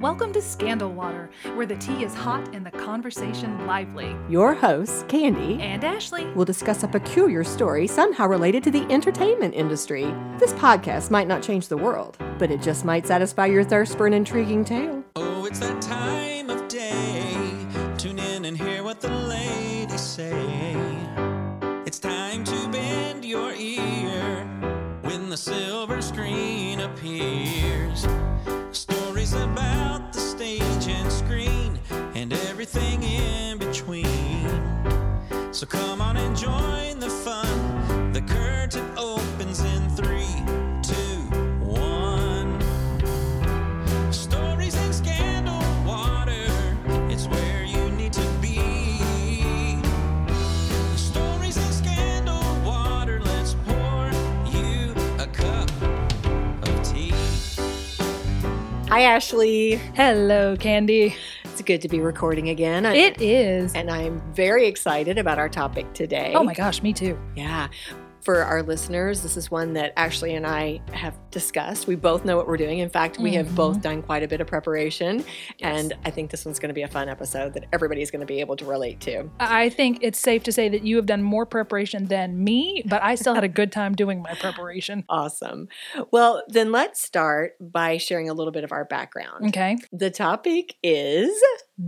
Welcome to Scandal Water, where the tea is hot and the conversation lively. Your hosts, Candy, And Ashley. will discuss a peculiar story somehow related to the entertainment industry. This podcast might not change the world, but it just might satisfy your thirst for an intriguing tale. Oh, it's that time of day. Tune in and hear what the ladies say. It's time to bend your ear when the silver screen appears. Everything in between. So come on and join the fun. The curtain opens in three, two, one. Stories and scandal water, it's where you need to be. Stories and scandal water, let's pour you a cup of tea. Hi, Ashley. Hello, Candy. Good to be recording again. It is. and I'm very excited about our topic today. Oh my gosh, me too. Yeah. For our listeners, this is one that Ashley and I have discussed. We both know what we're doing. In fact, we have Mhm. both done quite a bit of preparation. Yes. And I think this one's going to be a fun episode that everybody's going to be able to relate to. I think it's safe to say that you have done more preparation than me, but I still had a good time doing my preparation. Awesome. Well, then let's start by sharing a little bit of our background. Okay. The topic is.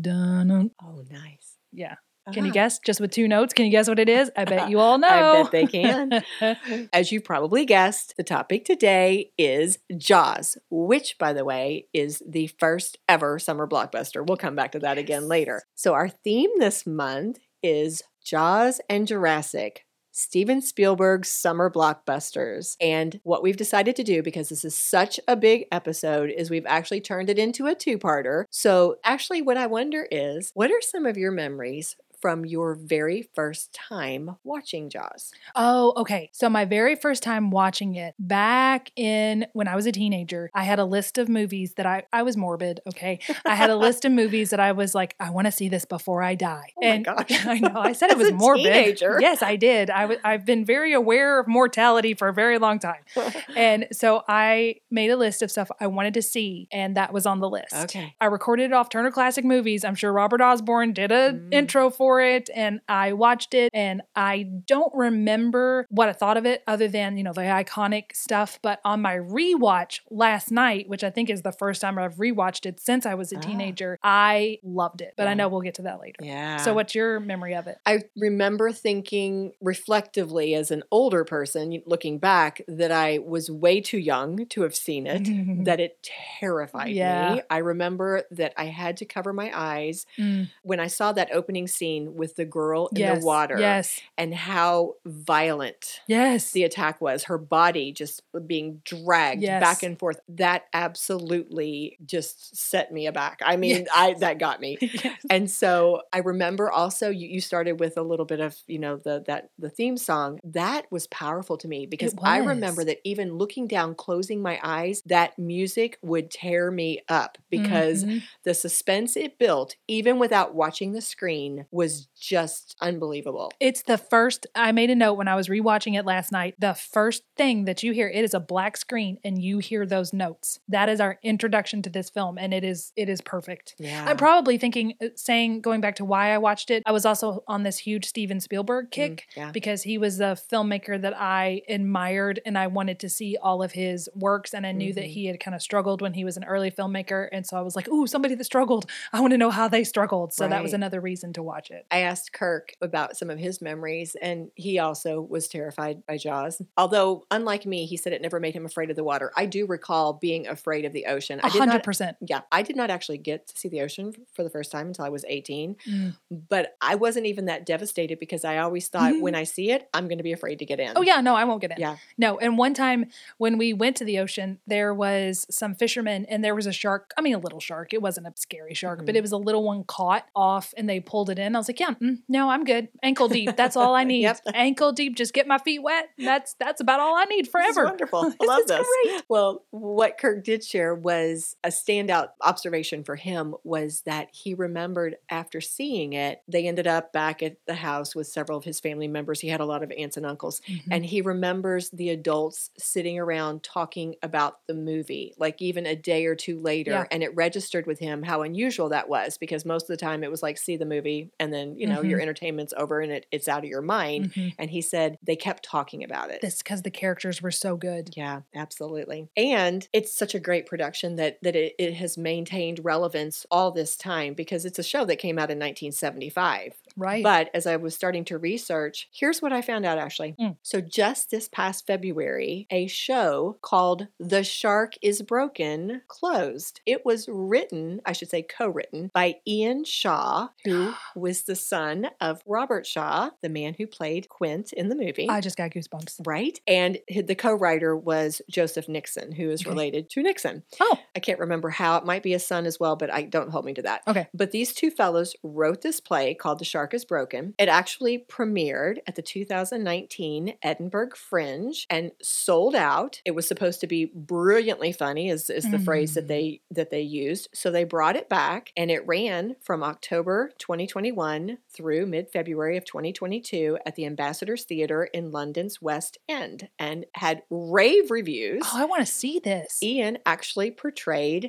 Done. Oh, nice. Yeah. Can you Ah, guess just with two notes? Can you guess what it is? I bet you all know. I bet they can. As you probably guessed, the topic today is Jaws, which, by the way, is the first ever summer blockbuster. We'll come back to that again later. So, our theme this month is Jaws and Jurassic. Steven Spielberg's summer blockbusters. And what we've decided to do, because this is such a big episode, is we've actually turned it into a two parter. So, actually, what I wonder is what are some of your memories from your very first time watching Jaws? Oh, okay. So my very first time watching it back in when I was a teenager, I had a list of movies that I I was morbid, okay. I had a list of movies that I was like, I want to see this before I die. Oh my and gosh. I know. I said it was a morbid. teenager. Yes, I did. I w- I've been very aware of mortality for a very long time. And so I made a list of stuff I wanted to see, and that was on the list. Okay. I recorded it off Turner Classic Movies. I'm sure Robert Osborne did an Mm. intro for it, and I watched it. And I don't remember what I thought of it, other than you know the iconic stuff. But on my rewatch last night, which I think is the first time I've rewatched it since I was a Ah. teenager, I loved it. But I know we'll get to that later. Yeah. So, what's your memory of it? I remember thinking reflectively as an older person, looking back, that I was way too young to have seen it, that it terrified Yeah. me. I remember that I had to cover my eyes Mm, when I saw that opening scene with the girl in yes, the water Yes. and how violent Yes. the attack was, her body just being dragged Yes. back and forth. That absolutely just set me aback. I mean, Yes. I that got me. And so I remember also you, you started with a little bit of, you know, the that the theme song. That was powerful to me because I remember that even looking down, closing my eyes, that music would tear me up because Mhm. the suspense it built, even without watching the screen, was just unbelievable. It's the first, I made a note when I was rewatching it last night. The first thing that you hear, it is a black screen and you hear those notes. That is our introduction to this film and it is, it is perfect. Yeah. I'm probably thinking, uh, saying, going back to why I watched it, I was also on this huge Steven Spielberg Mm, kick yeah. because he was a filmmaker that I admired and I wanted to see all of his works. And I knew that Mhm. he had kind of struggled when he was an early filmmaker. And so I was like, ooh, somebody that struggled. I want to know how they struggled. So that was another reason to watch it. I asked Kirk about some of his memories, and he also was terrified by Jaws. Although, unlike me, he said it never made him afraid of the water. I do recall being afraid of the ocean. I did hundred not. percent. Yeah, I did not actually get to see the ocean for the first time until I was 18. Mm. But I wasn't even that devastated because I always thought when I see it, I'm going to be afraid to get in. Oh yeah, no, I won't get in. Yeah. No, and one time when we went to the ocean, there was some fishermen and there was a shark. I mean, a little shark. It wasn't a scary shark, but Mhm. it was a little one caught off, and they pulled it in. I was like, yeah, mm, no, I'm good. Ankle deep. That's all I need. Yep. Ankle deep. Just get my feet wet. That's that's about all I need This is forever. wonderful. I love is this. great. Well, what Kirk did share was a standout observation for him was that he remembered after seeing it, they ended up back at the house with several of his family members. He had a lot of aunts and uncles. Mhm. And he remembers the adults sitting around talking about the movie, like even a day or two later. Yeah. And it registered with him how unusual that was because most of the time it was like, see the movie, and then, you know, your entertainment's over and it, it's out of your mind. Mhm. And he said they kept talking about it. This because the characters were so good. Yeah, absolutely. And it's such a great production that that it, it has maintained relevance all this time because it's a show that came out in 1975. Right. But as I was starting to research, here's what I found out, Ashley. Mm. So just this past February, a show called The Shark is Broken closed. It was written, I should say co-written, by Ian Shaw, who was the son of Robert Shaw, the man who played Quint in the movie. I just got goosebumps. Right. And the co writer was Joseph Nixon, who is related to Nixon. Oh. I can't remember how. It might be a son as well, but I don't hold me to that. Okay. But these two fellows wrote this play called The Shark is Broken. It actually premiered at the 2019 Edinburgh Fringe and sold out. It was supposed to be brilliantly funny, is, is the phrase that Mm. they that they used. So they brought it back and it ran from October 2021 through mid-February of 2022 at the Ambassadors Theatre in London's West End and had rave reviews. Oh, I want to see this. Ian actually portrayed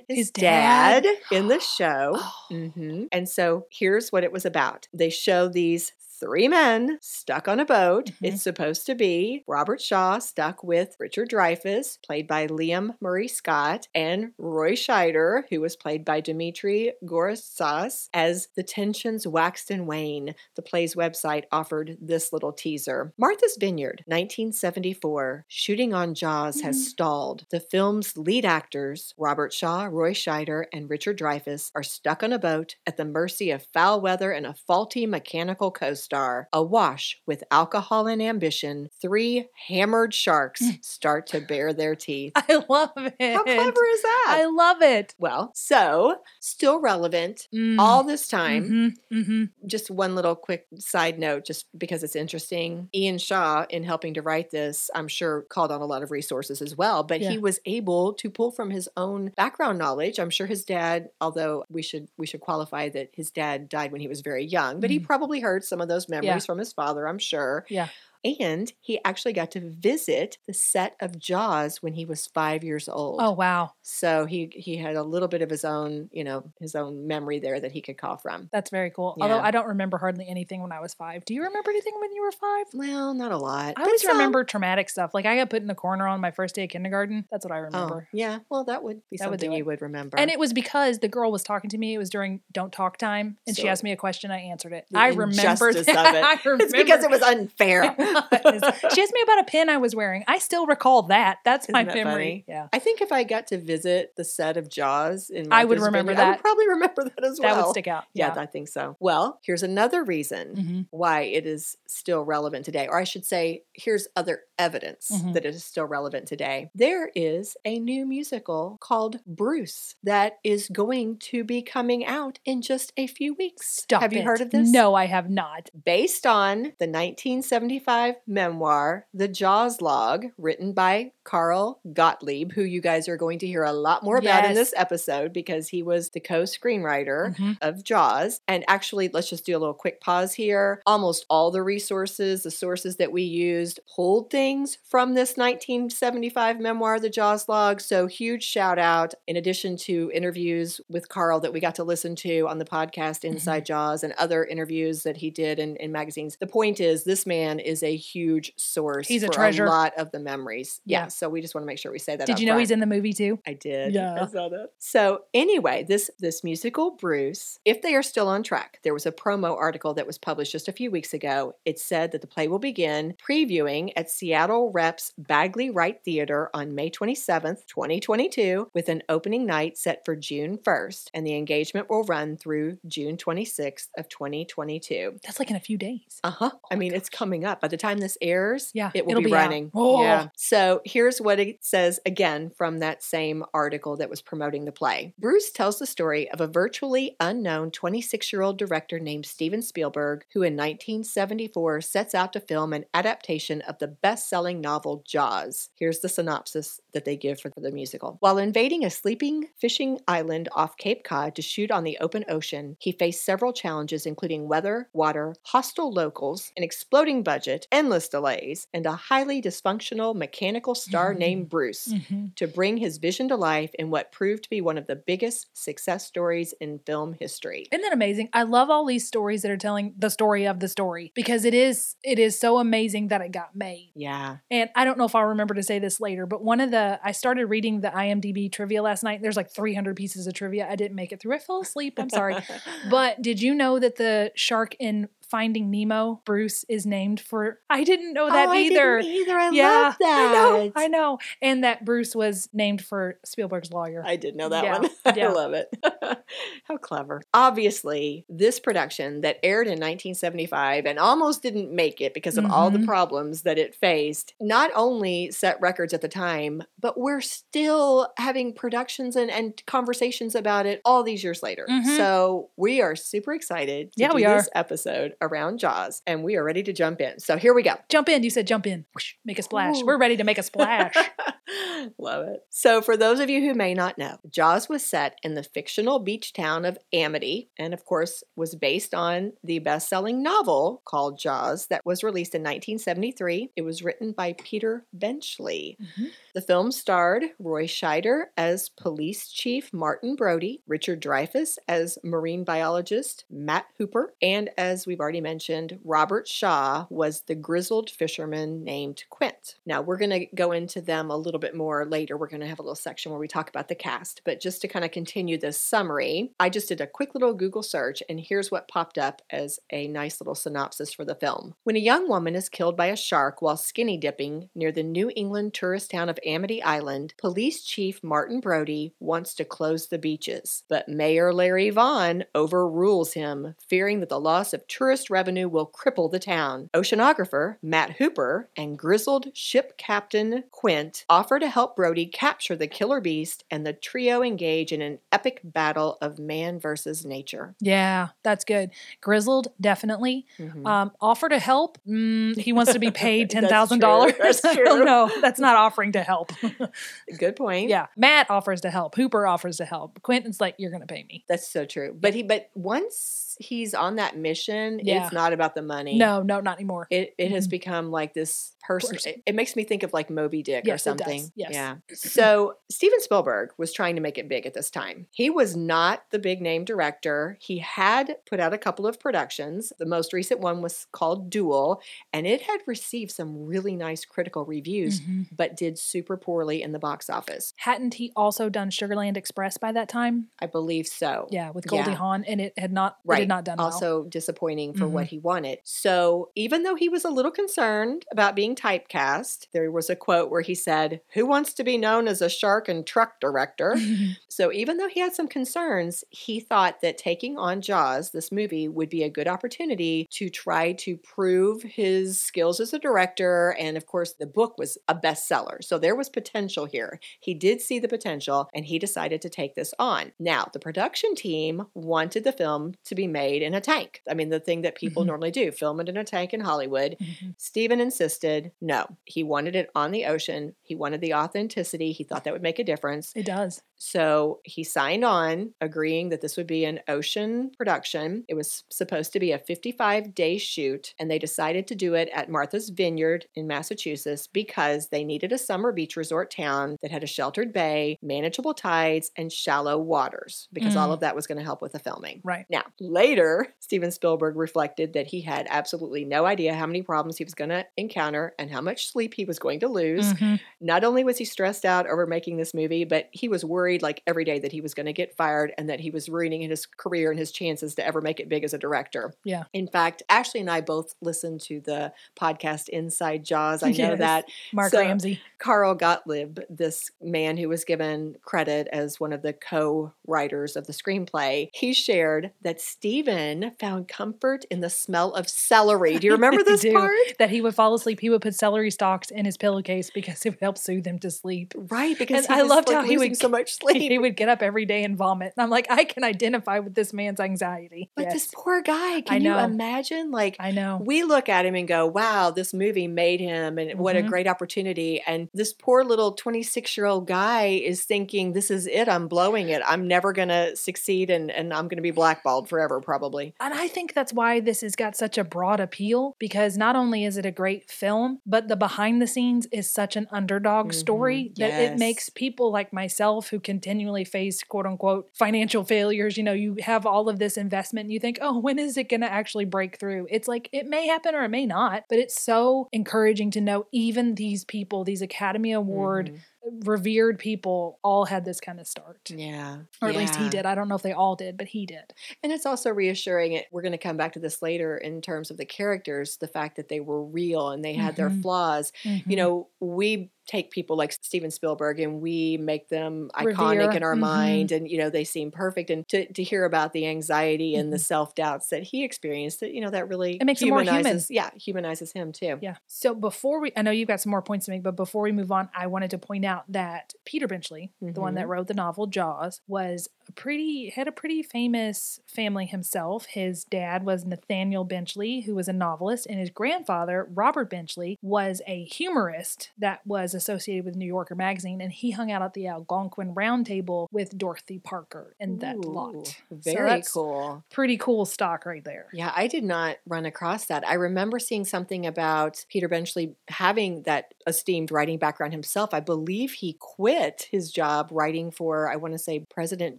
his, His dad? dad? in the show. Oh. hmm And so here's what it was about. They show these three men stuck on a boat. Mhm. It's supposed to be Robert Shaw stuck with Richard Dreyfuss, played by Liam Murray Scott, and Roy Scheider, who was played by Demetri Goritsas. As the tensions waxed and waned, the play's website offered this little teaser. Martha's Vineyard, 1974. Shooting on Jaws has Mhm. stalled. The film's lead actors, Robert Shaw, Roy Scheider, and Richard Dreyfuss, are stuck on a boat at the mercy of foul weather and a faulty mechanical co-star. Awash with alcohol and ambition, three hammered sharks start to bare their teeth. I love it. How clever is that? I love it. well, so still relevant Mm. all this time. Mhm, mhm. Just one little quick side note, just because it's interesting. Ian Shaw, in helping to write this, I'm sure called on a lot of resources as well, but Yeah. he was able to pull from his own background knowledge. I'm sure his dad, although we should we should qualify that his dad died when he was very young, but he Mhm. probably heard some of those memories Yeah. from his father, I'm sure. Yeah. And he actually got to visit the set of Jaws when he was five years old. Oh wow, So he he had a little bit of his own, you know, his own memory there that he could call from. that's very cool. Although I don't remember hardly anything when I was five. Do you remember anything when you were five? Well, not a lot. I but always some. remember traumatic stuff. Like I got put in the corner on my first day of kindergarten. That's what I remember. Oh, remember. yeah. Well, that would be That something do you would remember. And it was because the girl was talking to me. It was during don't talk time, and she asked me a question. I answered it. I remember that. of it. I remember. it's because it was unfair. It was. She asked me about a pin I was wearing. I still recall that. That's my Isn't that memory. funny? Yeah, I think if I got to visit the set of Jaws in I would Martha's remember Vineyard, I would probably remember that as well. that well. would stick out. Yeah, I think so. Well, here's another reason Mhm. why it is still relevant today, or I should say, here's other evidence Mhm. that it is still relevant today. There is a new musical called Bruce that is going to be coming out in just a few weeks. Stop Have you heard of this? No, I have not. based on the 1975 memoir, The Jaws Log, written by Carl Gottlieb, who you guys are going to hear a lot more about in this episode because he was the co screenwriter Mhm. of Jaws. And actually, let's just do a little quick pause here. Almost all the resources, the sources that we used, pulled things from this 1975 memoir, The Jaws Log. So, huge shout out, in addition to interviews with Carl that we got to listen to on the podcast Mm-hmm. Inside Jaws and other interviews that he did in, in magazines. The point is, this man is a huge source He's a for treasure. a lot of the memories. Yeah. Yeah. So, we just want to make sure we say that. Did you know front. he's in the movie too? I did. Yeah. I saw that. So anyway, this this musical Bruce, if they are still on track, there was a promo article that was published just a few weeks ago. It said that the play will begin previewing at Seattle Reps Bagley Wright Theater on May 27th, 2022, with an opening night set for June 1st, and the engagement will run through June 26th of 2022. That's like in a few days. Uh huh. I mean, it's coming up. By the time this airs, Yeah, it will be, be running. Oh. Yeah. So here's what it says again from that same article that was promoting the play. Bruce tells the story of a virtually unknown 26 year old director named Steven Spielberg, who in 1974 sets out to film an adaptation of the best selling novel Jaws. Here's the synopsis that they give for the musical. While invading a sleeping fishing island off Cape Cod to shoot on the open ocean, he faced several challenges, including weather, water, hostile locals, an exploding budget, endless delays, and a highly dysfunctional mechanical star named Bruce Mhm. to bring his vision to life in what proved to be one of the biggest success stories in film history. Isn't that amazing? I love all these stories that are telling the story of the story because it is it is so amazing that it got made. Yeah. And I don't know if I'll remember to say this later, but one of the I started reading the IMDb trivia last night. There's like 300 pieces of trivia. I didn't make it through. I fell asleep. I'm sorry. But did you know that the shark in Finding Nemo, Bruce, is named for? I didn't know that oh, either. I either. I yeah, love that. I know, I know, and that Bruce was named for Spielberg's lawyer. I did know that Yeah, one. yeah. I love it. How clever. Obviously, this production that aired in 1975 and almost didn't make it because of all the Mhm. problems that it faced, not only set records at the time, but we're still having productions and, and conversations about it all these years later. Mhm. So we are super excited to Yeah, do we are. this episode around Jaws and we are ready to jump in. So here we go. jump in. You said jump in. Whoosh, Make a splash. Ooh. We're ready to make a splash. Love it. So, for those of you who may not know, Jaws was set in the fictional beach town of Amity, and of course, was based on the best selling novel called Jaws that was released in 1973. It was written by Peter Benchley. Mhm. The film starred Roy Scheider as police chief Martin Brody, Richard Dreyfuss as marine biologist Matt Hooper, and as we've already mentioned, Robert Shaw was the grizzled fisherman named Quint. Now, we're going to go into them a little bit more later. We're going to have a little section where we talk about the cast, but just to kind of continue this summary, I just did a quick little Google search, and here's what popped up as a nice little synopsis for the film. When a young woman is killed by a shark while skinny dipping near the New England tourist town of Amity Island, Police Chief Martin Brody wants to close the beaches. But Mayor Larry Vaughn overrules him, fearing that the loss of tourist revenue will cripple the town. Oceanographer Matt Hooper and grizzled ship captain Quint offer to help Brody capture the killer beast, and the trio engage in an epic battle of man versus nature. yeah, that's good. Grizzled, definitely. Mhm. Um, offer to help. Mm, he wants to be paid ten thousand dollars. I don't know. That's not offering to help. Good point. yeah, Matt offers to help. Hooper offers to help. Quentin's like, "You're going to pay me." That's so true. But he but once he's on that mission, Yeah. it's not about the money. No, no, not anymore. It it has Mhm. become like this person. It, makes me think of like Moby Dick or Yes, it does. something. Yes. Yeah. So Steven Spielberg was trying to make it big at this time. He was not the big name director. He had put out a couple of productions. The most recent one was called Duel, and it had received some really nice critical reviews, Mhm. but did super poorly in the box office. Hadn't he also done Sugarland Express by that time? I believe so. Yeah, with Goldie Yeah. Hawn, and it had not. Right. had not done well. also disappointing for Mm-hmm. what he wanted. So, even though he was a little concerned about being typecast, there was a quote where he said, Who wants to be known as a shark and truck director? so, even though he had some concerns, he thought that taking on Jaws, this movie, would be a good opportunity to try to prove his skills as a director. And of course, the book was a bestseller. So, there was potential here. He did see the potential and he decided to take this on. Now, the production team wanted the film to be made in a tank. I mean, the thing that people Mhm. normally do, film it in a tank in Hollywood. Mhm. Steven insisted no. He wanted it on the ocean. He wanted the authenticity. He thought that would make a difference. It does. So he signed on, agreeing that this would be an ocean production. It was supposed to be a 55 day shoot, and they decided to do it at Martha's Vineyard in Massachusetts because they needed a summer beach resort town that had a sheltered bay, manageable tides, and shallow waters because all Mm. of that was going to help with the filming. Right. Now, later, Steven Spielberg reflected that he had absolutely no idea how many problems he was going to encounter and how much sleep he was going to lose. Mhm. Not only was he stressed out over making this movie, but he was worried worried like every day that he was going to get fired and that he was ruining his career and his chances to ever make it big as a director. Yeah. In fact, Ashley and I both listened to the podcast Inside Jaws. I know Yes. that Mark So- Ramsey. Carl Gottlieb, this man who was given credit as one of the co writers of the screenplay, he shared that Steven found comfort in the smell of celery. Do you remember this part? That he would fall asleep. He would put celery stalks in his pillowcase because it would help soothe him to sleep. Right, because I loved like, how he would- so much sleep. He would get up every day and vomit. And I'm like, I can identify with this man's anxiety. but Yes, this poor guy, can you imagine? Like, I know. we look at him and go, wow, this movie made him, and what a Mhm. great opportunity. And this poor little 26 year old guy is thinking, this is it. I'm blowing it. I'm never going to succeed and, and I'm going to be blackballed forever, probably. And I think that's why this has got such a broad appeal because not only is it a great film, but the behind the scenes is such an underdog Mhm. story that Yes. it makes people like myself who continually face quote unquote financial failures, you know, you have all of this investment and you think, oh, when is it going to actually break through? It's like it may happen or it may not, but it's so encouraging to know even these people, these Academy Award Mhm. revered people, all had this kind of start. Yeah. Or at least he did. I don't know if they all did, but he did. And it's also reassuring it. We're going to come back to this later in terms of the characters, the fact that they were real and they had their Mhm. flaws. You Mhm. know, we take people like Steven Spielberg and we make them iconic Revere. in our Mhm. mind and you know they seem perfect and to, to hear about the anxiety and the Mhm. self-doubts that he experienced that you know that really It makes him more human. humanizes yeah humanizes him too Yeah. So before we, I know you've got some more points to make, but before we move on, I wanted to point out that Peter Benchley, the one that wrote the novel Jaws, was a pretty had a pretty famous family himself. His dad was Nathaniel Benchley, who was a novelist, and his grandfather Robert Benchley was a humorist that was associated with New Yorker magazine, and he hung out at the Algonquin Round Table with Dorothy Parker in that Ooh, lot. So very that's cool Pretty cool stock right there. Yeah, I did not run across that. I remember seeing something about Peter Benchley having that esteemed writing background himself. I believe he quit his job writing for, I want to say, President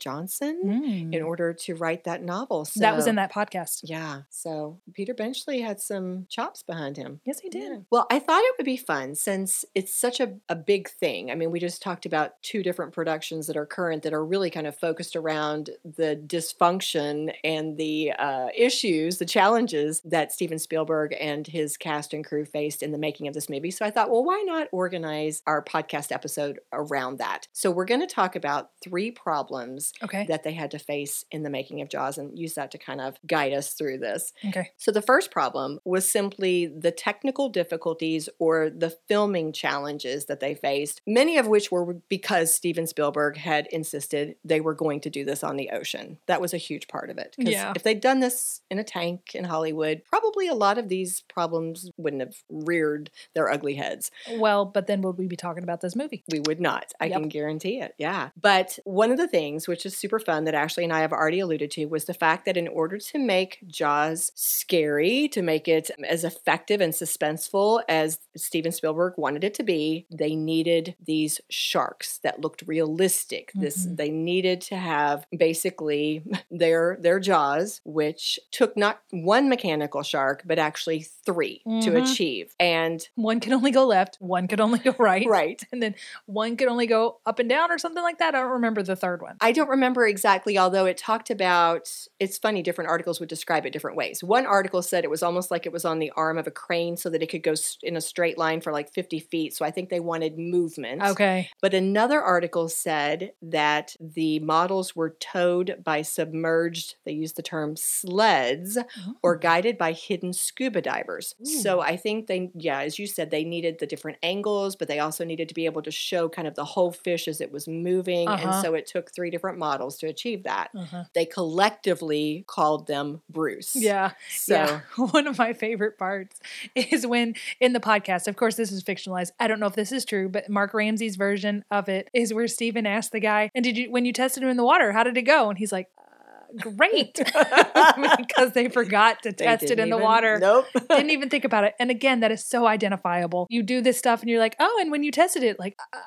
Johnson in Mm. order to write that novel. So, that was in that podcast. Yeah. So Peter Benchley had some chops behind him. Yes, he did. Yeah. Well, I thought it would be fun since it's such a, a big thing. I mean, we just talked about two different productions that are current that are really kind of focused around the dysfunction and the uh, issues, the challenges that Steven Spielberg and his cast and crew faced in the making of this movie. So I thought, well, why not organize our podcast episode around that? So we're going to talk about three problems Okay. that they had to face in the making of Jaws and use that to kind of guide us through this. Okay. So the first problem was simply the technical difficulties or the filming challenges that they faced, many of which were because Steven Spielberg had insisted they were going to do this on the ocean. That was a huge part of it. Yeah. If they'd done this in a tank in Hollywood, probably a lot of these problems wouldn't have reared their ugly heads. Well, but then would we be talking about this movie? We would not. I Yep. can guarantee it. Yeah. But one of the things, which is super fun, that Ashley and I have already alluded to, was the fact that in order to make Jaws scary, to make it as effective and suspenseful as Steven Spielberg wanted it to be, they needed these sharks that looked realistic. This Mhm. they needed to have basically their their jaws, which took not one mechanical shark, but actually 3 to Mhm. achieve. And One could only go left, one could only go right, right. and then one could only go up and down or something like that. I don't remember the third one. I don't remember exactly, although it talked about it's funny, different articles would describe it different ways. One article said it was almost like it was on the arm of a crane so that it could go in a straight line for like 50 feet. So I think they wanted movement. Okay. But another article said that the models were towed by submerged, they used the term sleds, or guided by hidden scuba divers. So I think they, yeah, as you said, they needed the different angles, but they also needed to be able to show kind of the whole fish as it was moving. And Uh-huh. so it took three different models to achieve that. Uh-huh. They collectively called them Bruce. Yeah. So yeah. One of my favorite parts is when in the podcast, of course, this is fictionalized. I don't know if this is true, but Mark Ramsey's version of it is where Steven asked the guy, and did you, when you tested him in the water, how did it go? And he's like, uh, great. because they forgot to they test it in the water. Nope. Didn't even think about it. And again, that is so identifiable. You do this stuff and you're like, oh, and when you tested it, like, uh,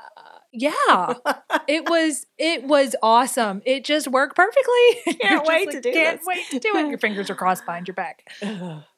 yeah, it was it was awesome. It just worked perfectly. Just wait to do Can't this." wait to do it. Your fingers are crossed behind your back.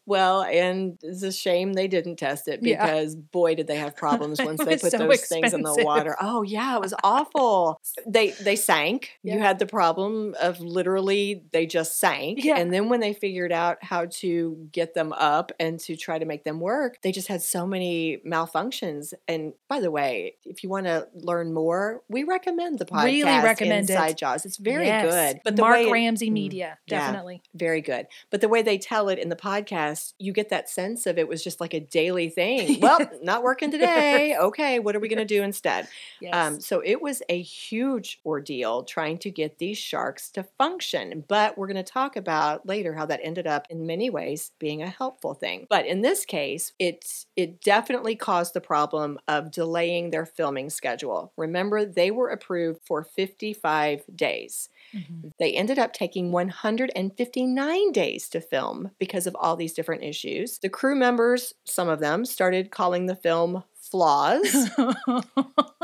Well, and it's a shame they didn't test it Yeah. because boy, did they have problems once they put so those things in the water. Oh yeah, it was awful. they they sank. You had the problem of literally they just sank. Yeah. And then when they figured out how to get them up and to try to make them work, they just had so many malfunctions. And by the way, if you want to learn more, we recommend the podcast Really recommend it. Inside Jaws. It's very Yes. good. But the Mark way it- Ramsey Mm, Media, yeah. definitely. very good. But the way they tell it in the podcast, you get that sense of it was just like a daily thing. Well, not working today. Okay, what are we going to do instead? Yes. Um, so it was a huge ordeal trying to get these sharks to function. But we're going to talk about later how that ended up in many ways being a helpful thing. But in this case, it it definitely caused the problem of delaying their filming schedule. Remember, they were approved for 55 days. Mhm. They ended up taking 159 days to film because of all these different issues. The crew members, some of them, started calling the film flaws.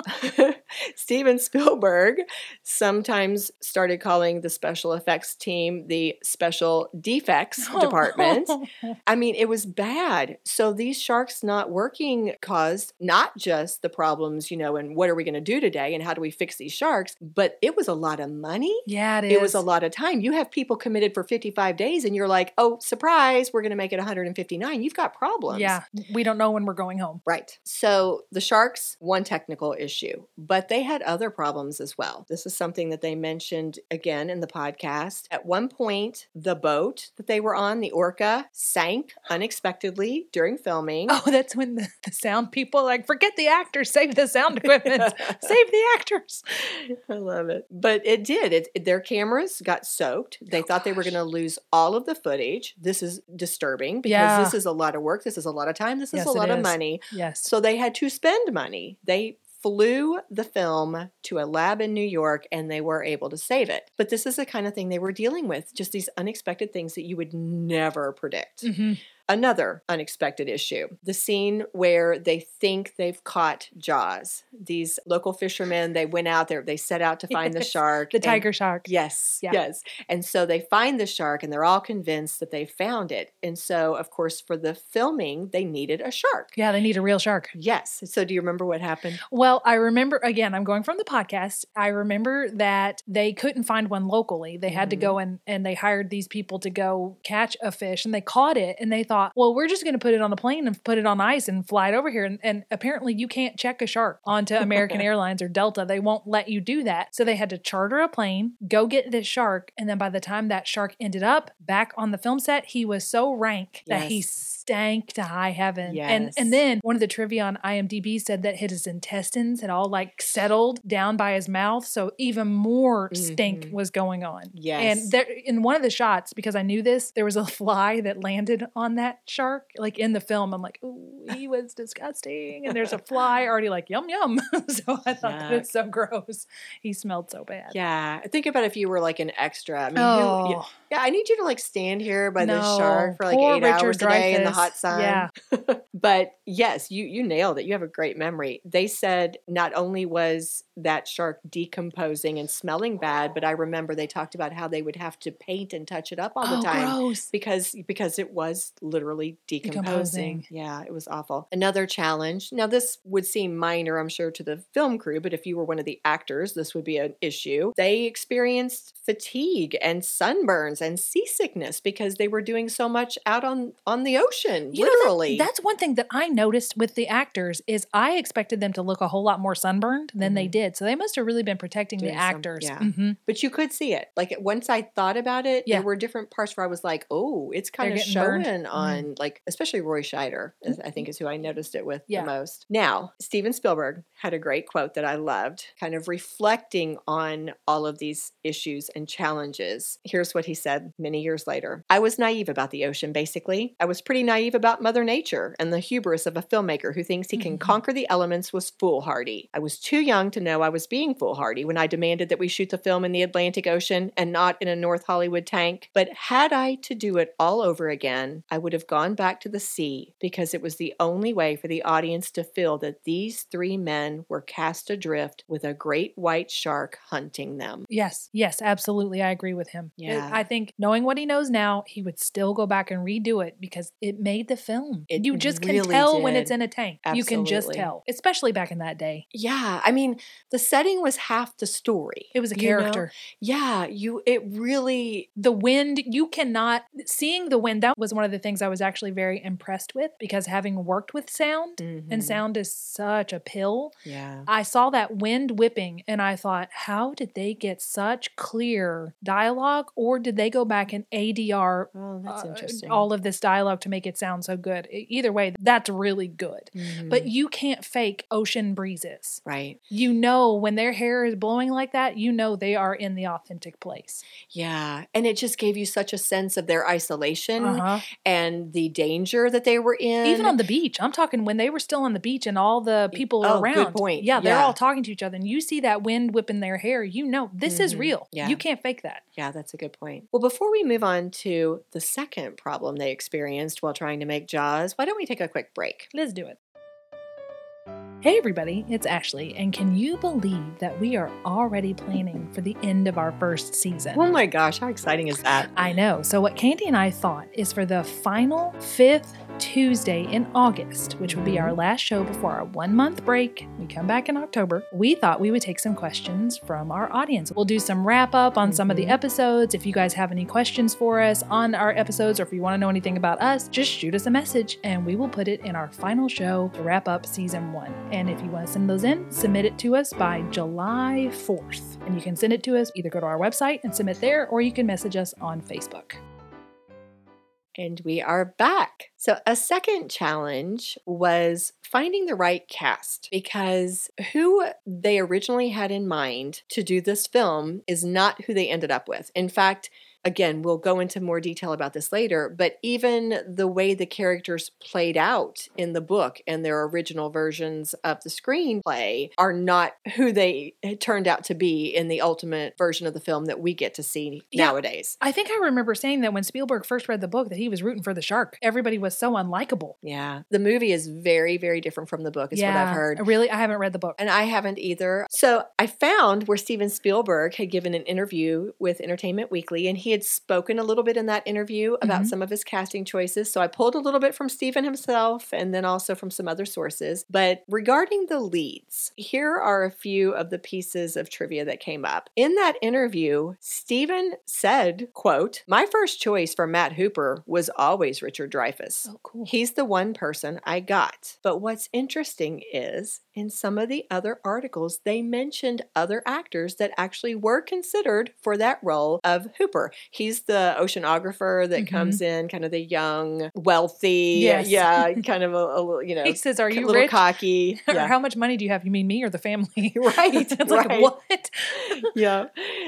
Steven Spielberg sometimes started calling the special effects team the special defects department. I mean, it was bad. So these sharks not working caused not just the problems, you know, and what are we going to do today and how do we fix these sharks, but it was a lot of money. yeah, it is. It was a lot of time. You have people committed for 55 days and you're like, oh, surprise, we're going to make it 159. You've got problems. Yeah, we don't know when we're going home. Right. So the Sharks, one technical issue, but they had other problems as well. This is something that they mentioned again in the podcast. At one point, the boat that they were on, the Orca, sank unexpectedly during filming. Oh, that's when the, the sound people like forget the actors, save the sound equipment, save the actors. I love it. But it did. It, it- their cameras got soaked. They Oh, thought they were going to lose all of the footage. This is disturbing because Yeah. this is a lot of work. This is a lot of time. This is Yes, a lot of is. money. Yes. So they had to spend money. They flew the film to a lab in New York and they were able to save it. But this is the kind of thing they were dealing with, just these unexpected things that you would never predict. Mhm. Another unexpected issue the scene where they think they've caught Jaws. These local fishermen, they went out there, they set out to find the shark. The and- tiger shark. Yes, Yeah. yes. And so they find the shark and they're all convinced that they found it. And so, of course, for the filming, they needed a shark. Yeah, they need a real shark. Yes. So, do you remember what happened? Well, I remember again, I'm going from the podcast. I remember that they couldn't find one locally. They had to Mhm. go and and they hired these people to go catch a fish and they caught it and they thought, well, we're just going to put it on a plane and put it on ice and fly it over here. And, and apparently, you can't check a shark onto American Airlines or Delta. They won't let you do that. So they had to charter a plane, go get this shark, and then by the time that shark ended up back on the film set, he was so rank that he stank to high heaven. And Yes. and and then one of the trivia on IMDb said that his intestines had all like settled down by his mouth, so even more stink Mhm. was going on. Yes. And there in one of the shots, because I knew this, there was a fly that landed on that shark. Like in the film, I'm like, ooh, he was disgusting. And there's a fly already like yum yum. so I thought that was so gross. He smelled so bad. Yeah. Think about if you were like an extra. I mean, Oh, you- yeah, I need you to like stand here by this No. shark for like Poor eight Richard hours a day in the hot sun. Yeah. but yes, you you nailed it. You have a great memory. They said not only was that shark decomposing and smelling bad, but I remember they talked about how they would have to paint and touch it up all the oh, time. gross. because because it was literally decomposing. Decomposing. Yeah, it was awful. Another challenge. Now this would seem minor, I'm sure, to the film crew, but if you were one of the actors, this would be an issue. They experienced fatigue and sunburns and seasickness because they were doing so much out on on the ocean, You know, that- literally. that's one thing that I noticed with the actors is I expected them to look a whole lot more sunburned than they Mhm. did. So they must have really been protecting Doing the some- actors. yeah. Mhm. but you could see it. Like once I thought about it, Yeah. there were different parts where I was like, "Oh, it's kind of getting showing burned. on like, especially Roy Scheider. I think is who I noticed it with Yeah. the most." Now, Steven Spielberg had a great quote that I loved, kind of reflecting on all of these issues and challenges. Here's what he said many years later: "I was naive about the ocean. Basically, I was pretty naive about Mother Nature and the hubris of a filmmaker who thinks he can Mhm. conquer the elements was foolhardy. I was too young to know I was being foolhardy when I demanded that we shoot the film in the Atlantic Ocean and not in a North Hollywood tank. But had I to do it all over again, I would have gone back to the sea because it was the only way for the audience to feel that these three men were cast adrift with a great white shark hunting them. Yes, yes, absolutely. I agree with him. Yeah. I think knowing what he knows now, he would still go back and redo it because it made the film. It you just can really tell when it's in a tank. You can just tell, especially back in that day. Yeah, I mean, the setting was half the story. It was a you know? character. Yeah, you it really The wind, you cannot, seeing the wind, that was one of the things I was actually very impressed with because having worked with sound, Mhm. and sound is such a pill. Yeah. I saw that wind whipping and I thought, how did they get such clear dialogue or did they go back and ADR Oh, that's uh, interesting. all of this dialogue to make it sound so good? Either way, that's really good. But Mhm. you can't fake ocean breezes. right. You know, when their hair is blowing like that, you know they are in the authentic place. Yeah, and it just gave you such a sense of their isolation Uh-huh. and the danger that they were in. Even on the beach, I'm talking when they were still on the beach and all the people oh, around. good point. Yeah, they're Yeah. all talking to each other, and you see that wind whipping their hair. You know this is Mhm. real. Yeah. You can't fake that. Yeah, that's a good point. Well, before we move on to the second problem they experienced while trying to make Jaws, why don't we take a quick break? Let's do it. Hey, everybody, it's Ashley, and can you believe that we are already planning for the end of our first season? Oh my gosh, how exciting is that? I know. So, what Candy and I thought is for the final fifth Tuesday in August, which would be our last show before our one month break, we come back in October. We thought we would take some questions from our audience. We'll do some wrap up on some of the Mhm. episodes. If you guys have any questions for us on our episodes, or if you want to know anything about us, just shoot us a message and we will put it in our final show to wrap up season one. And if you want to send those in, submit it to us by July 4th. And you can send it to us, either go to our website and submit there, or you can message us on Facebook. And we are back. So, a second challenge was finding the right cast because who they originally had in mind to do this film is not who they ended up with. In fact, again, we'll go into more detail about this later, but even the way the characters played out in the book and their original versions of the screenplay are not who they turned out to be in the ultimate version of the film that we get to see Yeah. nowadays. I think I remember saying that when Spielberg first read the book that he was rooting for the shark. Everybody was so unlikable. Yeah. The movie is very, very different from the book, is what I've heard. Really, I haven't read the book. And I haven't either. So I found where Steven Spielberg had given an interview with Entertainment Weekly, and he had spoken a little bit in that interview about Mhm. some of his casting choices. So I pulled a little bit from Steven himself and then also from some other sources. But regarding the leads, here are a few of the pieces of trivia that came up. In that interview, Steven said, quote, My first choice for Matt Hooper was always Richard Dreyfuss. Oh, cool. He's the one person I got. But what's interesting is in some of the other articles, they mentioned other actors that actually were considered for that role of Hooper. He's the oceanographer that Mhm. comes in, kind of the young, wealthy, Yes. yeah, kind of a, a little, you know, He says, "Are a you little rich? cocky. or Yeah. how much money do you have? You mean me or the family?" Right, it's like right. what? yeah.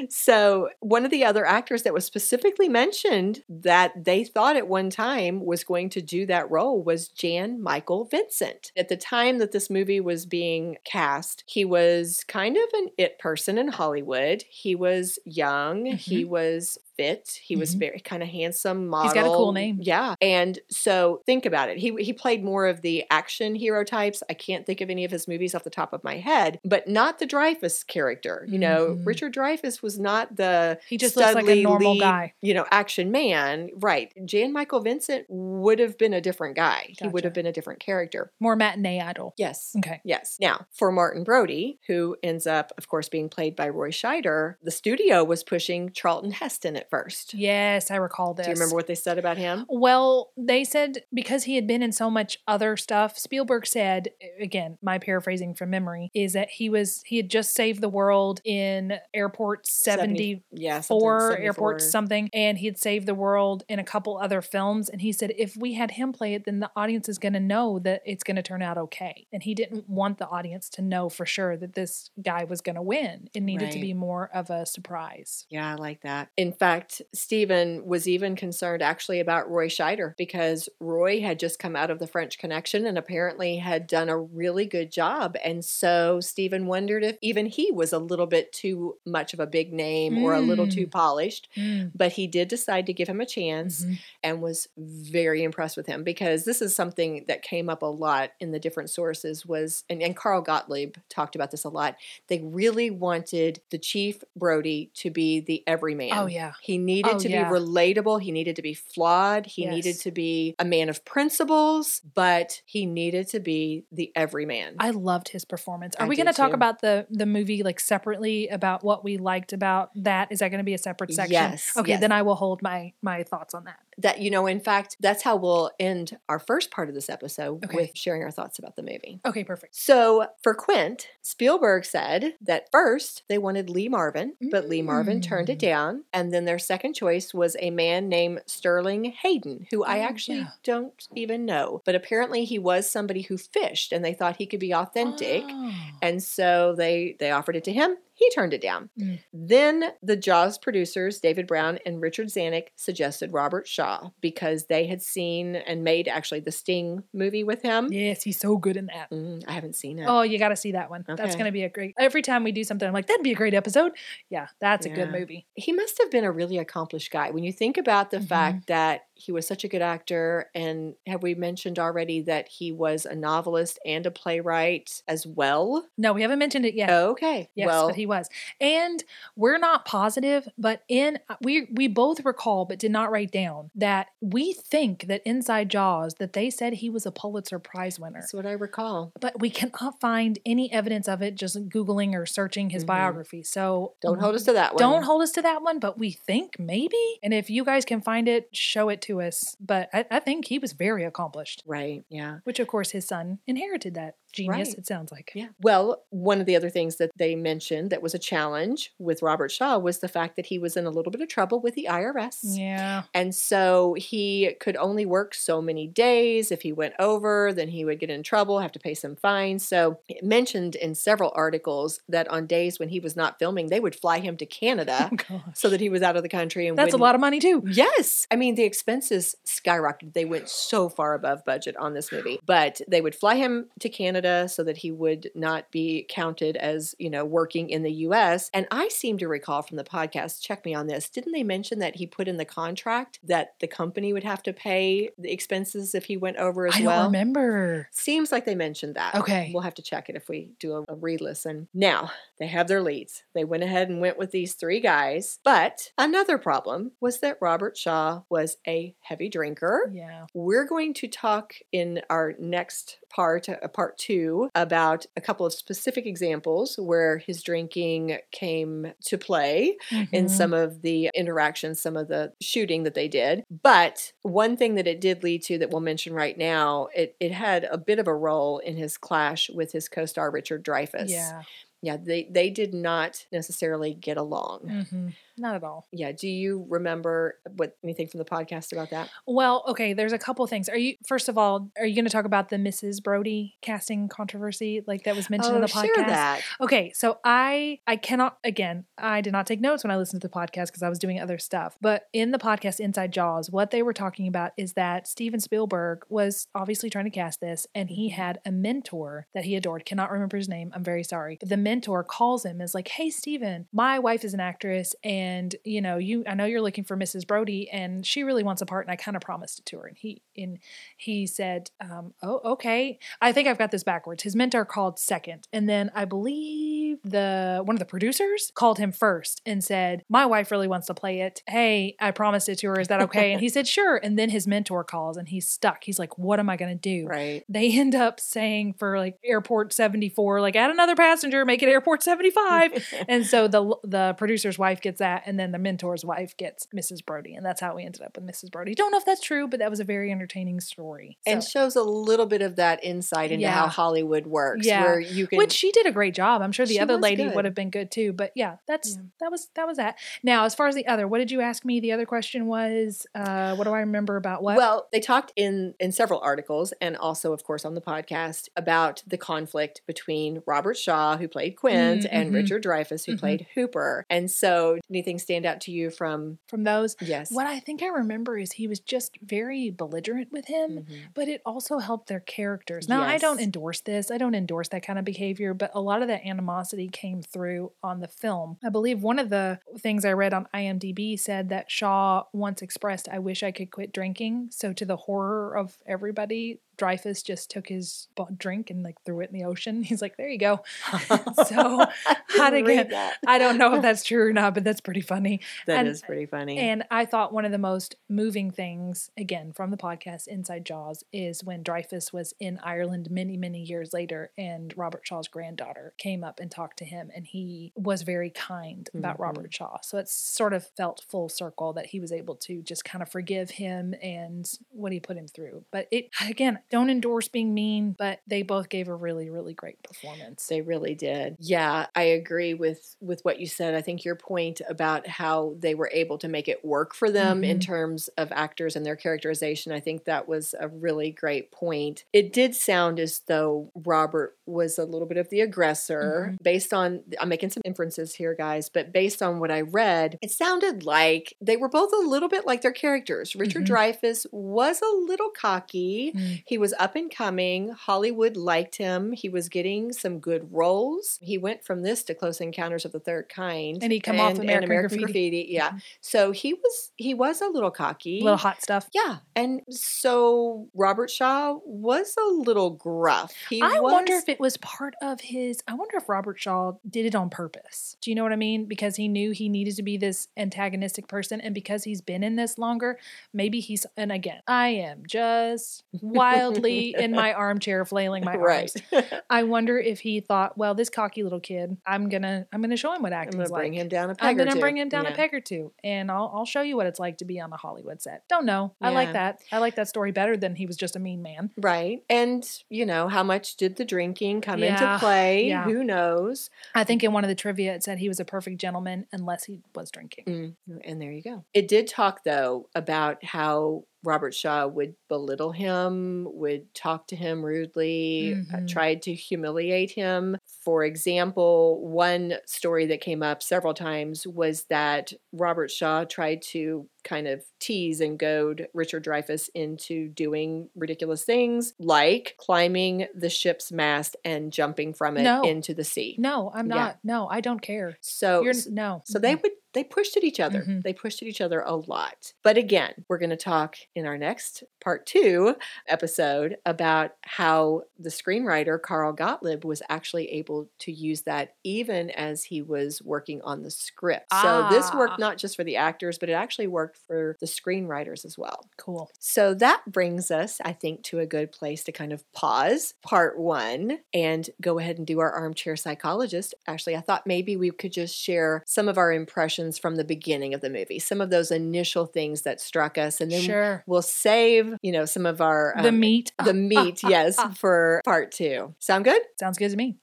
So, one of the other actors that was specifically mentioned that they thought at one time was going to do that role was Jan Michael Vincent. At the time that this movie was being cast, he was kind of an it person in Hollywood. He was young, he was fit, he was Mhm. very kind of handsome model. He's got a cool name. Yeah. And so think about it. He he played more of the action hero types. I can't think of any of his movies off the top of my head, but not the Dreyfuss character. You know, Mhm. Richard Dreyfuss was not the He just looks like a normal lead, guy. You know, action man. Right. Jan Michael Vincent would have been a different guy. He would have been a different character. More matinee idol. Yes. Okay. Yes. Now, for Martin Brody, who ends up, of course, being played by Roy Scheider, the studio was pushing Charlton Heston at first. Yes, I recall this. Do you remember what they said about him? Well, they said because he had been in so much other stuff, Spielberg said, again, my paraphrasing from memory, is that he was he had just saved the world in airport 74 Yeah, something- 74. airport something and he had saved the world in a couple other films and he said if if we had him play it, then the audience is going to know that it's going to turn out okay. And he didn't want the audience to know for sure that this guy was going to win. It needed to be more of a surprise. Yeah, I like that. In fact, Steven was even concerned actually about Roy Scheider because Roy had just come out of the French Connection and apparently had done a really good job. And so Steven wondered if even he was a little bit too much of a big name or a little too polished. But he did decide to give him a chance Mhm. and was very impressed with him because this is something that came up a lot in the different sources was and, and Carl Gottlieb talked about this a lot. They really wanted the chief Brody to be the everyman. Oh, yeah. He needed Oh, to yeah. be relatable. He needed to be flawed. He needed to be a man of principles, but he needed to be the everyman. I loved his performance. Are I we going to talk about the the movie like separately about what we liked about that? Is that going to be a separate section? Yes, Okay, yes. then I will hold my my thoughts on that. That you know, in fact, that's how we'll end our first part of this episode Okay. with sharing our thoughts about the movie. Okay, perfect. So for Quint, Spielberg said that first they wanted Lee Marvin, but Lee Marvin turned it Mm. down. And then their second choice was a man named Sterling Hayden, who I Oh, actually yeah. don't even know. But apparently he was somebody who fished and they thought he could be authentic. Oh. And so they they offered it to him. He turned it down. Mm. Then the Jaws producers, David Brown and Richard Zanuck, suggested Robert Shaw because they had seen and made actually the Sting movie with him. Yes, he's so good in that. Mm, I haven't seen it. Oh, you got to see that one. That's going to be a great. Every time we do something, I'm like, that'd be a great episode. Yeah, that's a good movie. he must have been a really accomplished guy. When you think about the Mhm. fact that he was such a good actor, and have we mentioned already that he was a novelist and a playwright as well? No, we haven't mentioned it yet. Okay. Yes, well, but he was. And we're not positive, but in we we both recall but did not write down that we think that inside Jaws that they said he was a Pulitzer Prize winner. that's what I recall. But we cannot find any evidence of it just googling or searching his Mhm. biography. So Don't hold us to that one. Don't hold us to that one, but we think maybe. And if you guys can find it, show it to us. But I, I think he was very accomplished, Right. Yeah. which of course his son inherited that genius, Right. it sounds like. Yeah. Well, one of the other things that they mentioned that was a challenge with Robert Shaw was the fact that he was in a little bit of trouble with the IRS. Yeah. And so he could only work so many days. If he went over, then he would get in trouble, have to pay some fines. So it mentioned in several articles that on days when he was not filming, they would fly him to Canada Oh, so that he was out of the country. And That's a lot of money too. Yes. I mean, the expenses skyrocketed. They went so far above budget on this movie. But they would fly him to Canada so that he would not be counted as, you know, working in the US. And I seem to recall from the podcast, check me on this, didn't they mention that he put in the contract that the company would have to pay the expenses if he went over as well? I don't remember. Seems like they mentioned that. Okay. We'll have to check it if we do a, a re listen. Now, they have their leads. They went ahead and went with these three guys. But another problem was that Robert Shaw was a heavy drinker. Yeah. We're going to talk in our next part, uh, part two, about a couple of specific examples where his drinking came to play in Mhm. some of the interactions, some of the shooting that they did. But one thing that it did lead to that we'll mention right now, it, it had a bit of a role in his clash with his co star Richard Dreyfuss. Yeah. Yeah, they, they did not necessarily get along. hmm Not at all. Yeah. Do you remember what anything from the podcast about that? Well, okay, there's a couple things. Are you first of all, are you going to talk about the Mrs. Brody casting controversy like that was mentioned oh, in the Oh, podcast? share that. Okay, so I I cannot again, I did not take notes when I listened to the podcast because I was doing other stuff. But in the podcast Inside Jaws, what they were talking about is that Steven Spielberg was obviously trying to cast this and he mm-hmm. had a mentor that he adored. Cannot remember his name. I'm very sorry. But the mentor calls him is like, "Hey Steven, my wife is an actress and, you know, you I know you're looking for Mrs. Brody and she really wants a part and I kind of promised it to her." And he and he said, um, "Oh, okay. I think I've got this backwards. His mentor called second, and then I believe the one of the producers called him first and said, "My wife really wants to play it. Hey, I promised it to her. Is that okay?" and he said, "Sure." And then his mentor calls, and he's stuck. He's like, "What am I going to do?" Right. They end up saying for like airport 74, like add another passenger, make it airport 75. and so the the producer's wife gets that that, and then the mentor's wife gets Mrs. Brody, and that's how we ended up with Mrs. Brody. Don't know if that's true, but that was a very entertaining story. and shows a little bit of that insight into how Hollywood works, Yeah. where you can. which she did a great job. I'm sure the She other lady good. would have been good too. But yeah, that's Yeah. that was that was that. Now, as far as the other, what did you ask me? The other question was, uh, what do I remember about what? Well, they talked in in several articles and also, of course, on the podcast about the conflict between Robert Shaw, who played Quint, Mm, and mhm. Richard Dreyfuss, who Mhm. played Hooper. And so, anything stand out to you from? from those, Yes. what I think I remember is he was just very belligerent with him. Mhm. but it also helped their characters. Now, I don't endorse this. I don't endorse that kind of behavior, but a lot of that animosity came through on the film. I believe one of the things I read on IMDb said that Shaw once expressed, I wish I could quit drinking. So, to the horror of everybody, Dreyfuss just took his drink and like threw it in the ocean. He's like, there you go. so, how to get. I don't know if that's true or not, but that's pretty funny. That and- is pretty funny. And I thought one of the most moving things, again, from the podcast Inside Jaws, is when Dreyfuss was in Ireland many, many years later, and Robert Shaw's granddaughter came up and talked to him, and he was very kind about Mhm. Robert Shaw. So it sort of felt full circle that he was able to just kind of forgive him and what he put him through. But it, again, don't endorse being mean, but they both gave a really, really great performance. They really did. Yeah, I agree with with what you said. I think your point about how they were able to make it work for them in Mhm. terms of actors and their characterization, I think that was a really great point. It did sound as though Robert was a little bit of the aggressor Mm-hmm. based on I'm making some inferences here guys, but based on what I read, it sounded like they were both a little bit like their characters. Richard Mhm. Dreyfuss was a little cocky. Mm. He was up and coming. Hollywood liked him. He was getting some good roles. He went from this to Close Encounters of the Third Kind, And he come off American Graffiti. Graffiti. Yeah, Mhm. so he was he was a little cocky. a Little hot stuff. yeah, and so Robert Shaw was a little gruff. He I was, wonder if it was part of his. I wonder if Robert Shaw did it on purpose. Do you know what I mean? Because he knew he needed to be this antagonistic person, and because he's been in this longer, maybe he's. And again, I am just wildly in my armchair flailing my right. arms. I wonder if he thought, well, this cocky little kid, I'm gonna, I'm gonna show him what I'm acting's gonna like. bring him down a peg I'm gonna bring him down Yeah. a peg or two, and I'll I'll show you what it's like to be on a Hollywood set. Don't know. I like that. I like that story better than he was just a mean man. Right. And, you know, how much did the drinking come Yeah, into play? Who knows? I think in one of the trivia it said he was a perfect gentleman unless he was drinking. Mm, and there you go. It did talk, though, about how Robert Shaw would belittle him, would talk to him rudely, uh, Mhm. tried to humiliate him. For example, one story that came up several times was that Robert Shaw tried to kind of tease and goad Richard Dreyfuss into doing ridiculous things like climbing the ship's mast and jumping from it No. into the sea. No, I'm Yeah. not. No, I don't care. So You're no. so they would they pushed at each other. Mhm. They pushed at each other a lot. But again, we're going to talk in our next part 2 episode about how the screenwriter Carl Gottlieb was actually able to use that even as he was working on the script. So this Ah. worked not just for the actors, but it actually worked for the screenwriters as well. cool. So that brings us, I think, to a good place to kind of pause part one and go ahead and do our armchair psychologist. Actually, I thought maybe we could just share some of our impressions from the beginning of the movie, some of those initial things that struck us, and then Sure. we'll save, you know, some of our the um, meat. the meat, yes, for part two. Sound good? Sounds good to me.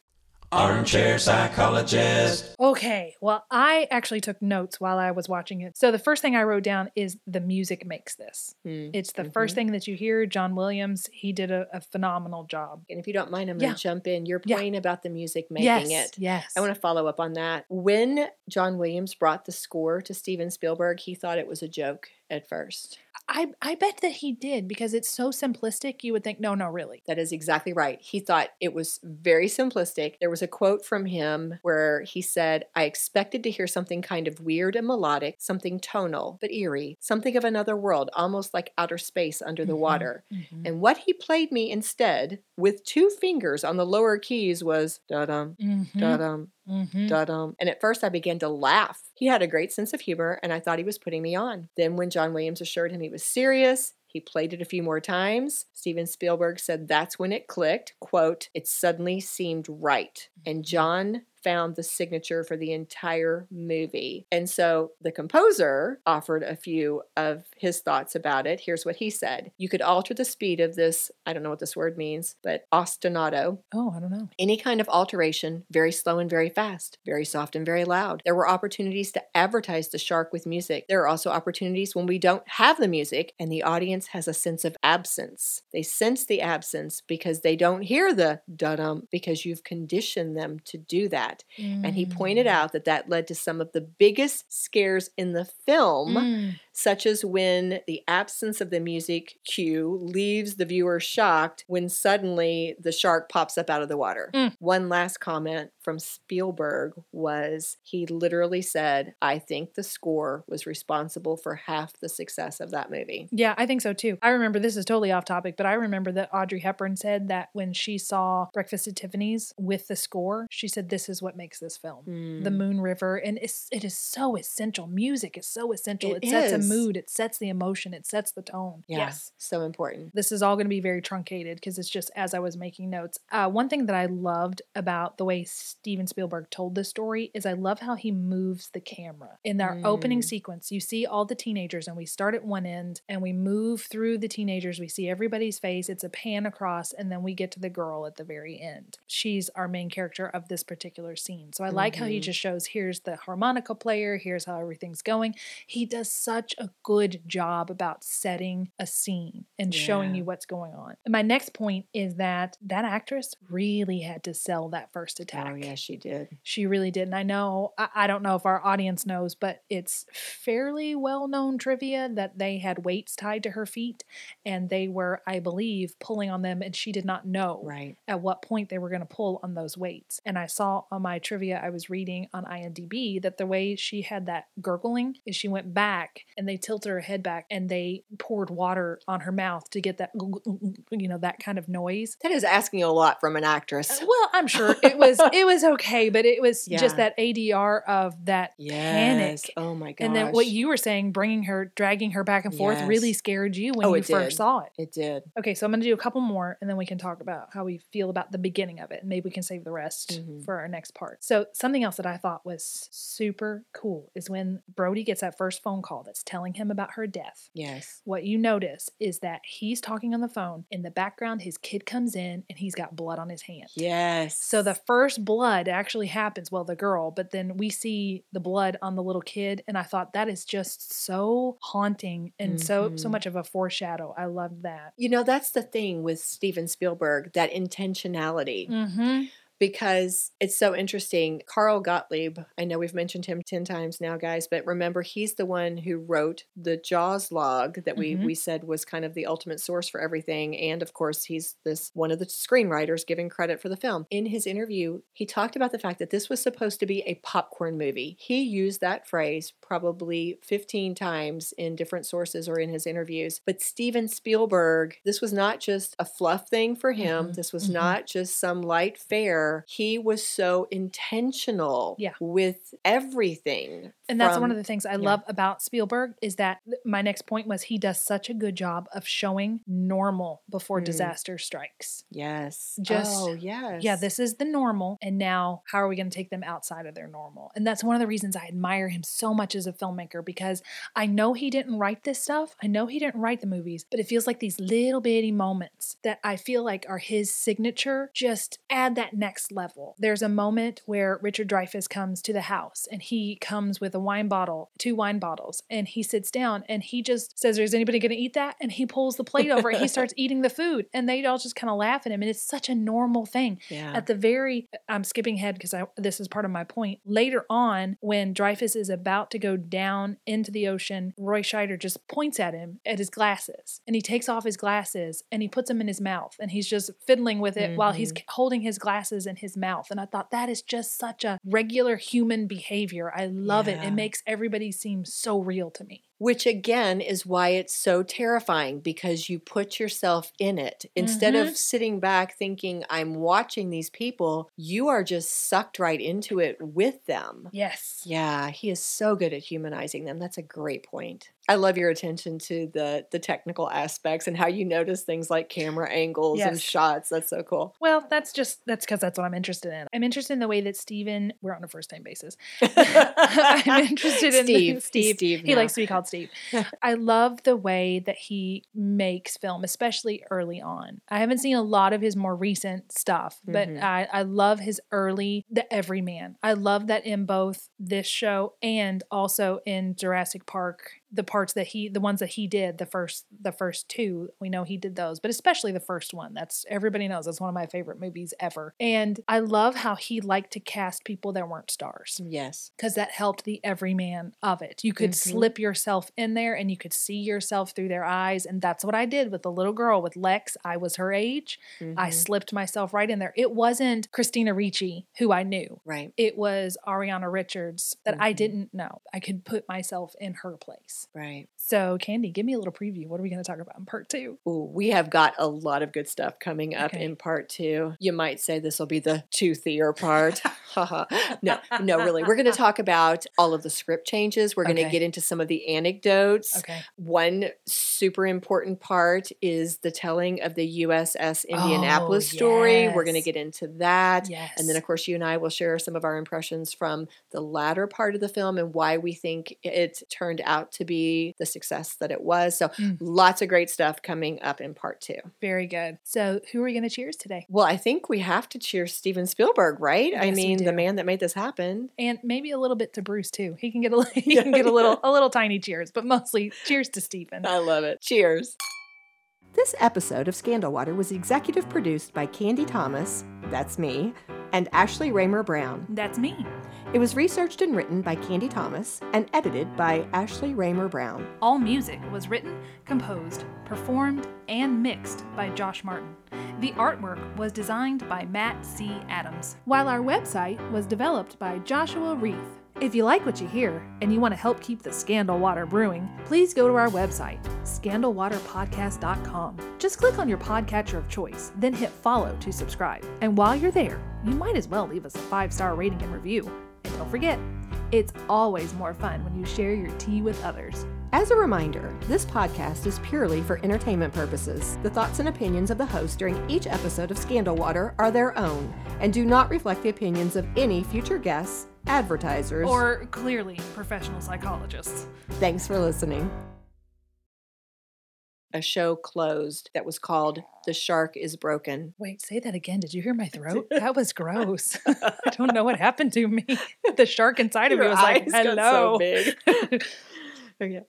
Armchair psychologist. Okay. Well, I actually took notes while I was watching it. So the first thing I wrote down is the music makes this. Mm. It's the Mhm. first thing that you hear. John Williams, he did a, a phenomenal job. And if you don't mind, I'm going to jump in. Your Yeah. point about the music making yes. it. Yes. I want to follow up on that. When John Williams brought the score to Steven Spielberg, he thought it was a joke at first. I, I bet that he did because it's so simplistic. You would think, no, no, really. That is exactly right. He thought it was very simplistic. There was a quote from him where he said, I expected to hear something kind of weird and melodic, something tonal, but eerie, something of another world, almost like outer space under the Mhm. water. Mhm. And what he played me instead, with two fingers on the lower keys, was da dum, Mhm. da dum, Mhm. da dum. And at first I began to laugh. He had a great sense of humor, and I thought he was putting me on. Then, when John Williams assured him he was serious, he played it a few more times. Steven Spielberg said that's when it clicked. Quote, it suddenly seemed right. And mm-hmm. John found the signature for the entire movie. And so the composer offered a few of his thoughts about it. Here's what he said You could alter the speed of this, I don't know what this word means, but ostinato. Oh, I don't know. Any kind of alteration, very slow and very fast, very soft and very loud. There were opportunities to advertise the shark with music. There are also opportunities when we don't have the music and the audience has a sense of absence. They sense the absence because they don't hear the da dum because you've conditioned them to do that. And he pointed Mm. out that that led to some of the biggest scares in the film Mm. Such as when the absence of the music cue leaves the viewer shocked when suddenly the shark pops up out of the water. Mm. One last comment from Spielberg was he literally said, I think the score was responsible for half the success of that movie. Yeah, I think so too. I remember this is totally off topic, but I remember that Audrey Hepburn said that when she saw Breakfast at Tiffany's with the score, she said this is what makes this film. The Mm. Moon River, and it's, it is so essential. Music is so essential. It It, sets is. a mood, it sets the emotion, it sets the tone. Yeah, Yes. so important. This is all going to be very truncated because it's just as I was making notes. Uh, one thing that I loved about the way Steven Spielberg told this story is I love how he moves the camera. In our opening Mm. sequence, you see all the teenagers, and we start at one end and we move through the teenagers. We see everybody's face. It's a pan across, and then we get to the girl at the very end. She's our main character of this particular scene. So I like how he Mhm. just shows here's the harmonica player, here's how everything's going. He does such a good job about setting a scene and showing you what's going on. And my next point is that that actress really had to sell that first oh, attack. Oh, yeah, she did. She really did. And I know, I, I don't know if our audience knows, but it's fairly well known trivia that they had weights tied to her feet and they were, I believe, pulling on them and she did not know Right. at what point they were going to pull on those weights. And I saw on my trivia I was reading on IMDb that the way she had that gurgling is she went back and they tilted her head back and they poured water on her mouth to get that, you know, that kind of noise. That is asking a lot from an actress. Well, I'm sure it was it was okay, but it was Yeah. just that ADR of that Yes. panic. Oh my gosh. And then what you were saying, bringing her, dragging her back and forth, really scared you when Oh, you first did. saw it. It did. Okay, so I'm going to do a couple more and then we can talk about how we feel about the beginning of it. And maybe we can save the rest Mhm. for our next part. So, something else that I thought was super cool is when Brody gets that first phone call that's telling him about her death. Yes. What you notice is that he's talking on the phone. In the background, his kid comes in and he's got blood on his hand. Yes. So the first blood actually happens, well, the girl, but then we see the blood on the little kid, and I thought that is just so haunting and so so Mhm. much of a foreshadow. I loved that. You know, that's the thing with Steven Spielberg, that intentionality. Mm-hmm. Because it's so interesting. Carl Gottlieb, I know we've mentioned him 10 times now, guys, but remember, he's the one who wrote the Jaws log that we, Mhm. we said was kind of the ultimate source for everything. And of course, he's this one of the screenwriters giving credit for the film. In his interview, he talked about the fact that this was supposed to be a popcorn movie. He used that phrase probably 15 times in different sources or in his interviews. But Steven Spielberg, this was not just a fluff thing for him, Mhm. this was Mhm. not just some light fare. He was so intentional Yeah. with everything. And that's one of the things I yeah. love about Spielberg is that my next point was he does such a good job of showing normal before Mm. disaster strikes. Yes. Just- oh, yes. Yeah, this is the normal. And now, how are we going to take them outside of their normal? And that's one of the reasons I admire him so much as a filmmaker because I know he didn't write this stuff. I know he didn't write the movies, but it feels like these little bitty moments that I feel like are his signature just add that next level. There's a moment where Richard Dreyfuss comes to the house and he comes with a wine bottle, two wine bottles, and he sits down and he just says, Is anybody going to eat that? And he pulls the plate over and he starts eating the food. And they all just kind of laugh at him. And it's such a normal thing. Yeah. At the very, I'm skipping ahead because I this is part of my point. Later on, when Dreyfuss is about to go down into the ocean, Roy Scheider just points at him at his glasses, and he takes off his glasses and he puts them in his mouth, and he's just fiddling with it while he's Mhm. holding his glasses in his mouth. And I thought that is just such a regular human behavior. I love it. Yeah. It makes everybody seem so real to me. Which again is why it's so terrifying because you put yourself in it. Instead of mm-hmm. sitting back thinking, I'm watching these people, you are just sucked right into it with them. Yes. Yeah, he is so good at humanizing them. That's a great point. I love your attention to the the technical aspects and how you notice things like camera angles and shots. That's so cool. Well, that's just that's because that's what I'm interested in. I'm interested in the way that Steven, we're on a first name basis. I'm interested in Steve. He's Steve. Steve He now. likes to be called Steve. I love the way that he makes film, especially early on. I haven't seen a lot of his more recent stuff, but Mhm. I, I love his early The Everyman. I love that in both this show and also in Jurassic Park. The parts that he, the ones that he did, the first, the first two, we know he did those, but especially the first one. That's everybody knows that's one of my favorite movies ever. And I love how he liked to cast people that weren't stars Yes. because that helped the everyman of it. You could Mhm. slip yourself in there and you could see yourself through their eyes. And that's what I did with the little girl with Lex. I was her age. I Mhm. slipped myself right in there. It wasn't Christina Ricci, who I knew. right. It was Ariana Richards that I Mhm. didn't know. I could put myself in her place. Right. So, Candy, give me a little preview. What are we going to talk about in part two? Ooh, we have got a lot of good stuff coming up Okay. in part two. You might say this will be the toothier part. No, no, really. We're going to talk about all of the script changes. We're going to Okay. get into some of the anecdotes. Okay. One super important part is the telling of the USS oh, Indianapolis Oh, story. We're going to get into that. Yes. And then, of course, you and I will share some of our impressions from the latter part of the film and why we think it turned out to be the success that it was. So, Mm. lots of great stuff coming up in part two. very good. So, who are we going to cheers today? Well, I think we have to cheer Steven Spielberg, right? I Yes, we mean, the man that made this happen. and maybe a little bit to Bruce too. He can get a li- he can get a little a little tiny cheers, but mostly cheers to Steven. I love it. Cheers. This episode of Scandal Water was executive produced by Candy Thomas, that's me, and Ashley Raymer Brown. That's me. It was researched and written by Candy Thomas and edited by Ashley Raymer Brown. All music was written, composed, performed, and mixed by Josh Martin. The artwork was designed by Matt C. Adams, while our website was developed by Joshua Reith. If you like what you hear and you want to help keep the Scandal Water brewing, please go to our website, scandalwaterpodcast.com. Just click on your podcatcher of choice, then hit follow to subscribe. And while you're there, you might as well leave us a five star rating and review. And don't forget, it's always more fun when you share your tea with others. As a reminder, this podcast is purely for entertainment purposes. The thoughts and opinions of the host during each episode of Scandal Water are their own and do not reflect the opinions of any future guests, advertisers, Or clearly professional psychologists. Thanks for listening. A show closed that was called The Shark is Broken. Wait, say that again. Did you hear my throat? That was gross. I don't know what happened to me. The shark inside of me Your was like, eyes got so hello. big. okay.